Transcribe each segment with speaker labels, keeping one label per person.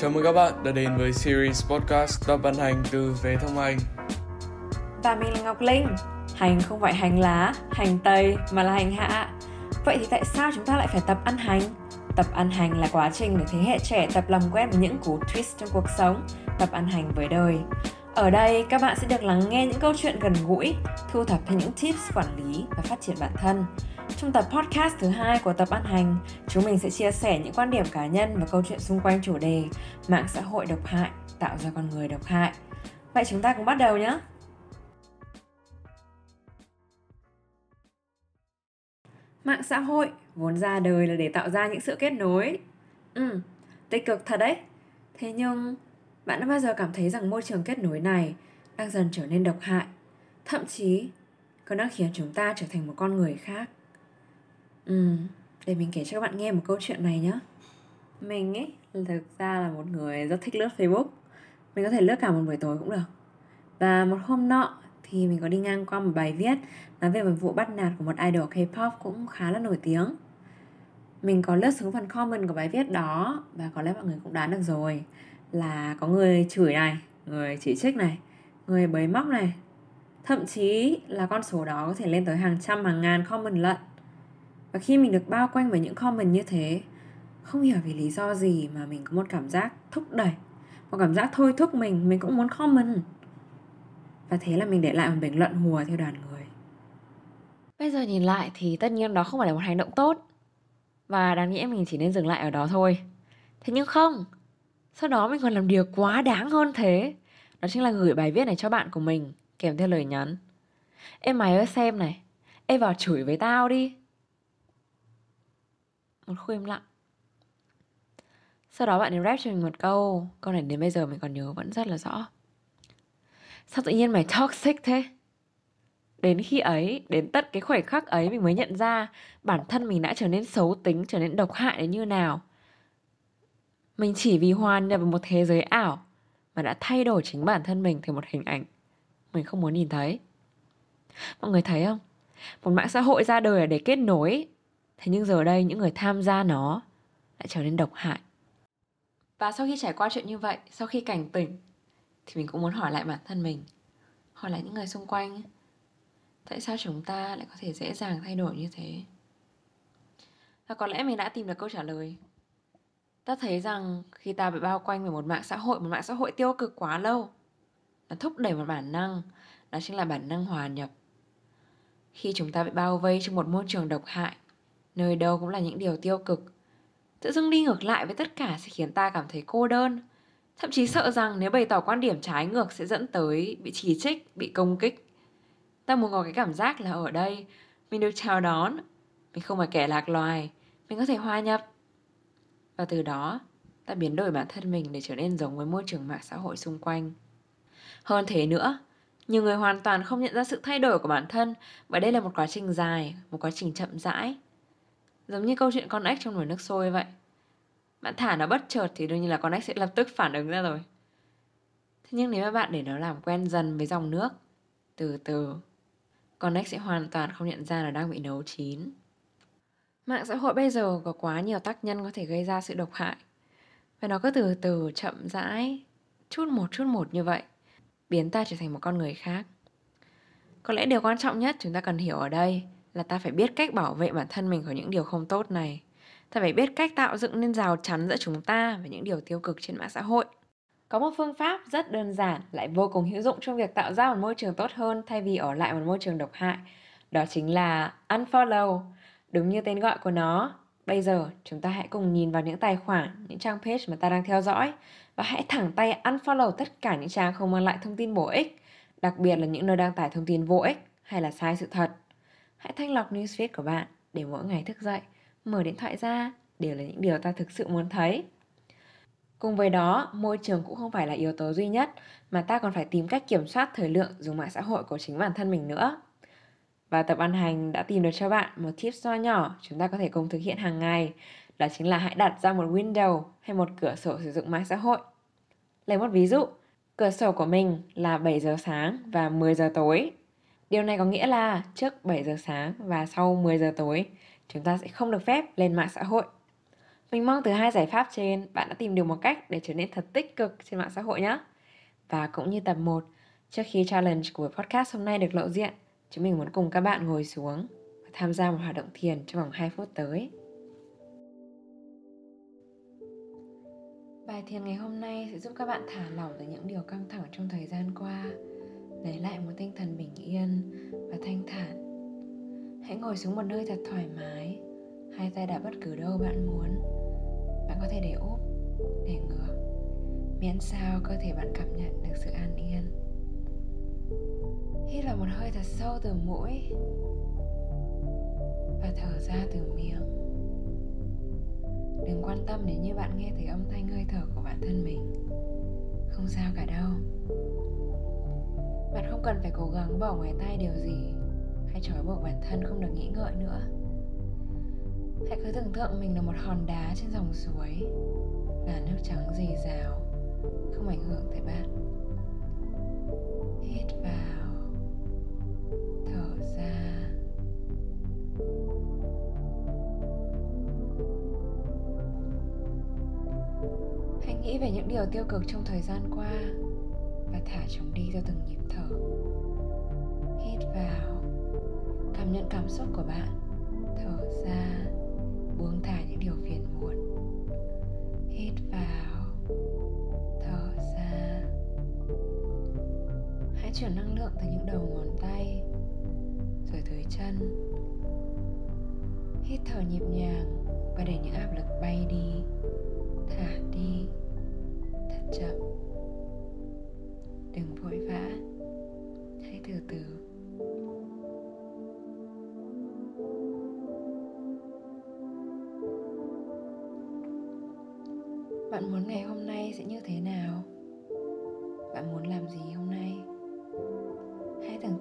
Speaker 1: Chào mừng các bạn đã đến với series podcast được Ban Hành từ Vé Thông Hành.
Speaker 2: Và mình là Ngọc Linh. Hành không phải hành lá, hành tây mà là hành hạ. Vậy thì tại sao chúng ta lại phải tập ăn hành? Tập ăn hành là quá trình để thế hệ trẻ tập làm quen với những cú twist trong cuộc sống, tập ăn hành với đời. Ở đây, các bạn sẽ được lắng nghe những câu chuyện gần gũi, thu thập thêm những tips quản lý và phát triển bản thân. Trong tập podcast thứ hai của tập ăn hành, chúng mình sẽ chia sẻ những quan điểm cá nhân và câu chuyện xung quanh chủ đề mạng xã hội độc hại tạo ra con người độc hại. Vậy chúng ta cùng bắt đầu nhé! Mạng xã hội vốn ra đời là để tạo ra những sự kết nối. Ừ, tích cực thật đấy. Thế nhưng, bạn đã bao giờ cảm thấy rằng môi trường kết nối này đang dần trở nên độc hại, thậm chí còn đang khiến chúng ta trở thành một con người khác? Ừ, để mình kể cho các bạn nghe một câu chuyện này nhé. Mình ấy, thực ra là một người rất thích lướt Facebook. Mình có thể lướt cả một buổi tối cũng được. Và một hôm nọ thì mình có đi ngang qua một bài viết nói về một vụ bắt nạt của một idol K-pop cũng khá là nổi tiếng. Mình có lướt xuống phần comment của bài viết đó và có lẽ mọi người cũng đoán được rồi là có người chửi này, người chỉ trích này, người bới móc này. Thậm chí là con số đó có thể lên tới hàng trăm hàng ngàn comment lận. Và khi mình được bao quanh bởi những comment như thế, không hiểu vì lý do gì mà mình có một cảm giác thúc đẩy, một cảm giác thôi thúc mình, mình cũng muốn comment. Và thế là mình để lại một bình luận hùa theo đoàn người. Bây giờ nhìn lại thì tất nhiên đó không phải là một hành động tốt. Và đáng nghĩ mình chỉ nên dừng lại ở đó thôi. Thế nhưng không, sau đó mình còn làm điều quá đáng hơn thế. Đó chính là gửi bài viết này cho bạn của mình kèm theo lời nhắn. Em mày ơi xem này, em vào chửi với tao đi. Một khu im lặng. Sau đó bạn ấy rap cho mình một câu. Câu này đến bây giờ mình còn nhớ vẫn rất là rõ. Sao tự nhiên mày toxic thế? Đến khi ấy, Đến tất cái khoảnh khắc ấy mình mới nhận ra Bản thân mình đã trở nên xấu tính, Trở nên độc hại đến như nào. Mình chỉ vì hoàn nhập vào một thế giới ảo Mà đã thay đổi chính bản thân mình Thành một hình ảnh Mình không muốn nhìn thấy. Mọi người thấy không? Một mạng xã hội ra đời để kết nối Thế nhưng giờ đây những người tham gia nó Lại trở nên độc hại và sau khi trải qua chuyện như vậy, sau khi cảnh tỉnh thì mình cũng muốn hỏi lại bản thân mình, hỏi lại những người xung quanh tại sao chúng ta lại có thể dễ dàng thay đổi như thế? Và có lẽ mình đã tìm được câu trả lời. Ta thấy rằng khi ta bị bao quanh bởi một mạng xã hội, một mạng xã hội tiêu cực quá lâu, nó thúc đẩy một bản năng, đó chính là bản năng hòa nhập. Khi chúng ta bị bao vây trong một môi trường độc hại, nơi đâu cũng là những điều tiêu cực, tự dưng đi ngược lại với tất cả sẽ khiến ta cảm thấy cô đơn. Thậm chí sợ rằng nếu bày tỏ quan điểm trái ngược sẽ dẫn tới bị chỉ trích bị công kích. Ta muốn có cái cảm giác là ở đây mình được chào đón. Mình không phải kẻ lạc loài mình có thể hòa nhập. Và từ đó ta biến đổi bản thân mình để trở nên giống với môi trường mạng xã hội xung quanh. Hơn thế nữa nhiều người hoàn toàn không nhận ra sự thay đổi của bản thân và đây là một quá trình dài một quá trình chậm rãi. Giống như câu chuyện con ếch trong nồi nước sôi vậy. Bạn thả nó bất chợt thì đương nhiên là con ếch sẽ lập tức phản ứng ra rồi. Thế nhưng nếu mà bạn để nó làm quen dần với dòng nước, từ từ, con ếch sẽ hoàn toàn không nhận ra là đang bị nấu chín. Mạng xã hội bây giờ có quá nhiều tác nhân có thể gây ra sự độc hại. Và nó cứ từ từ chậm rãi, chút một chút một như vậy, biến ta trở thành một con người khác. Có lẽ điều quan trọng nhất chúng ta cần hiểu ở đây là ta phải biết cách bảo vệ bản thân mình khỏi những điều không tốt này. Ta phải biết cách tạo dựng nên rào chắn giữa chúng ta và những điều tiêu cực trên mạng xã hội. Có một phương pháp rất đơn giản lại vô cùng hữu dụng trong việc tạo ra một môi trường tốt hơn thay vì ở lại một môi trường độc hại. Đó chính là unfollow. Đúng như tên gọi của nó, bây giờ chúng ta hãy cùng nhìn vào những tài khoản, những trang page mà ta đang theo dõi và hãy thẳng tay unfollow tất cả những trang không mang lại thông tin bổ ích, đặc biệt là những nơi đăng tải thông tin vô ích hay là sai sự thật. Hãy thanh lọc newsfeed của bạn để mỗi ngày thức dậy, mở điện thoại ra đều là những điều ta thực sự muốn thấy. Cùng với đó, môi trường cũng không phải là yếu tố duy nhất mà ta còn phải tìm cách kiểm soát thời lượng dùng mạng xã hội của chính bản thân mình nữa. Và tập ăn hành đã tìm được cho bạn một tip nho nhỏ chúng ta có thể cùng thực hiện hàng ngày. Đó chính là hãy đặt ra một window hay một cửa sổ sử dụng mạng xã hội. Lấy một ví dụ, cửa sổ của mình là 7 giờ sáng và 10 giờ tối Điều này có nghĩa là trước 7 giờ sáng và sau 10 giờ tối, chúng ta sẽ không được phép lên mạng xã hội. Mình mong từ hai giải pháp trên, bạn đã tìm được một cách để trở nên thật tích cực trên mạng xã hội nhé. Và cũng như tập 1, trước khi challenge của podcast hôm nay được lộ diện, chúng mình muốn cùng các bạn ngồi xuống và tham gia một hoạt động thiền trong vòng 2 phút tới. Bài thiền ngày hôm nay sẽ giúp các bạn thả lỏng từ những điều căng thẳng trong thời gian qua, lấy lại một tinh thần bình yên và thanh thản. Hãy ngồi xuống một nơi thật thoải mái, hai tay đặt bất cứ đâu bạn muốn. Bạn có thể để úp, để ngửa, miễn sao cơ thể bạn cảm nhận được sự an yên. Hít vào một hơi thật sâu từ mũi và thở ra từ miệng. Đừng quan tâm đến như bạn nghe thấy âm thanh hơi thở của bản thân mình Không sao cả đâu bạn không cần phải cố gắng bỏ ngoài tay điều gì. Hay trói buộc bản thân không được nghĩ ngợi nữa. Hãy cứ tưởng tượng mình là một hòn đá trên dòng suối, Là nước trắng dì rào Không ảnh hưởng tới bạn. Hít vào, Thở ra. Hãy nghĩ về những điều tiêu cực trong thời gian qua. Và thả chúng đi theo từng nhịp thở. Hít vào. Cảm nhận cảm xúc của bạn. Thở ra. Buông thả những điều phiền muộn. Hít vào. Thở ra. Hãy chuyển năng lượng từ những đầu ngón tay, Rồi tới chân. Hít thở nhịp nhàng Và để những áp lực bay đi. Thả đi. Thật chậm.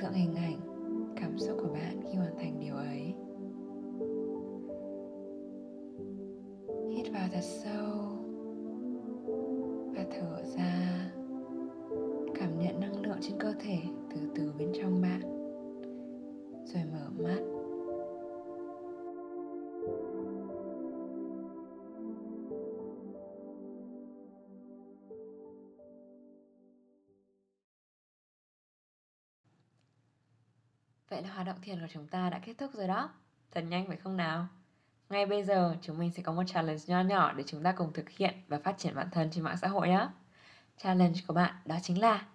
Speaker 2: Tượng hình ảnh, cảm xúc của bạn khi hoàn thành điều ấy. Hít vào thật sâu và thở ra, cảm nhận năng lượng trên cơ thể từ từ bên trong bạn, rồi mở mắt. Vậy là hoạt động thiền của chúng ta đã kết thúc rồi đó. Thật nhanh phải không nào? Ngay bây giờ chúng mình sẽ có một challenge nho nhỏ để chúng ta cùng thực hiện và phát triển bản thân trên mạng xã hội nhé. Challenge của bạn đó chính là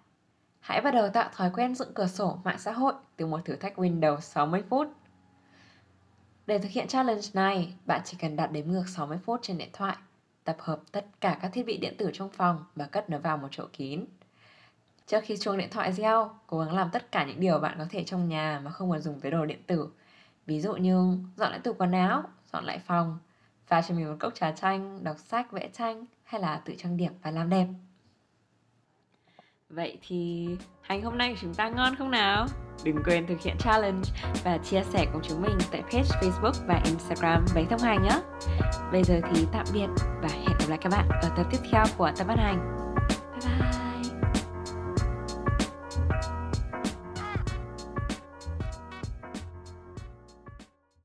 Speaker 2: Hãy bắt đầu tạo thói quen dựng cửa sổ mạng xã hội từ một thử thách Windows 60 phút. Để thực hiện challenge này, bạn chỉ cần đặt đếm ngược 60 phút trên điện thoại, tập hợp tất cả các thiết bị điện tử trong phòng và cất nó vào một chỗ kín. Trước khi chuông điện thoại reo, cố gắng làm tất cả những điều bạn có thể trong nhà mà không cần dùng tới đồ điện tử. Ví dụ như dọn lại tủ quần áo, dọn lại phòng, pha cho mình một cốc trà chanh, đọc sách, vẽ tranh hay là tự trang điểm và làm đẹp. Vậy thì hành hôm nay của chúng ta ngon không nào? Đừng quên thực hiện challenge và chia sẻ cùng chúng mình tại page Facebook và Instagram Bánh Thông Hành nhé. Bây giờ thì tạm biệt và hẹn gặp lại các bạn ở tập tiếp theo của Tập Ban Hành. Bye bye!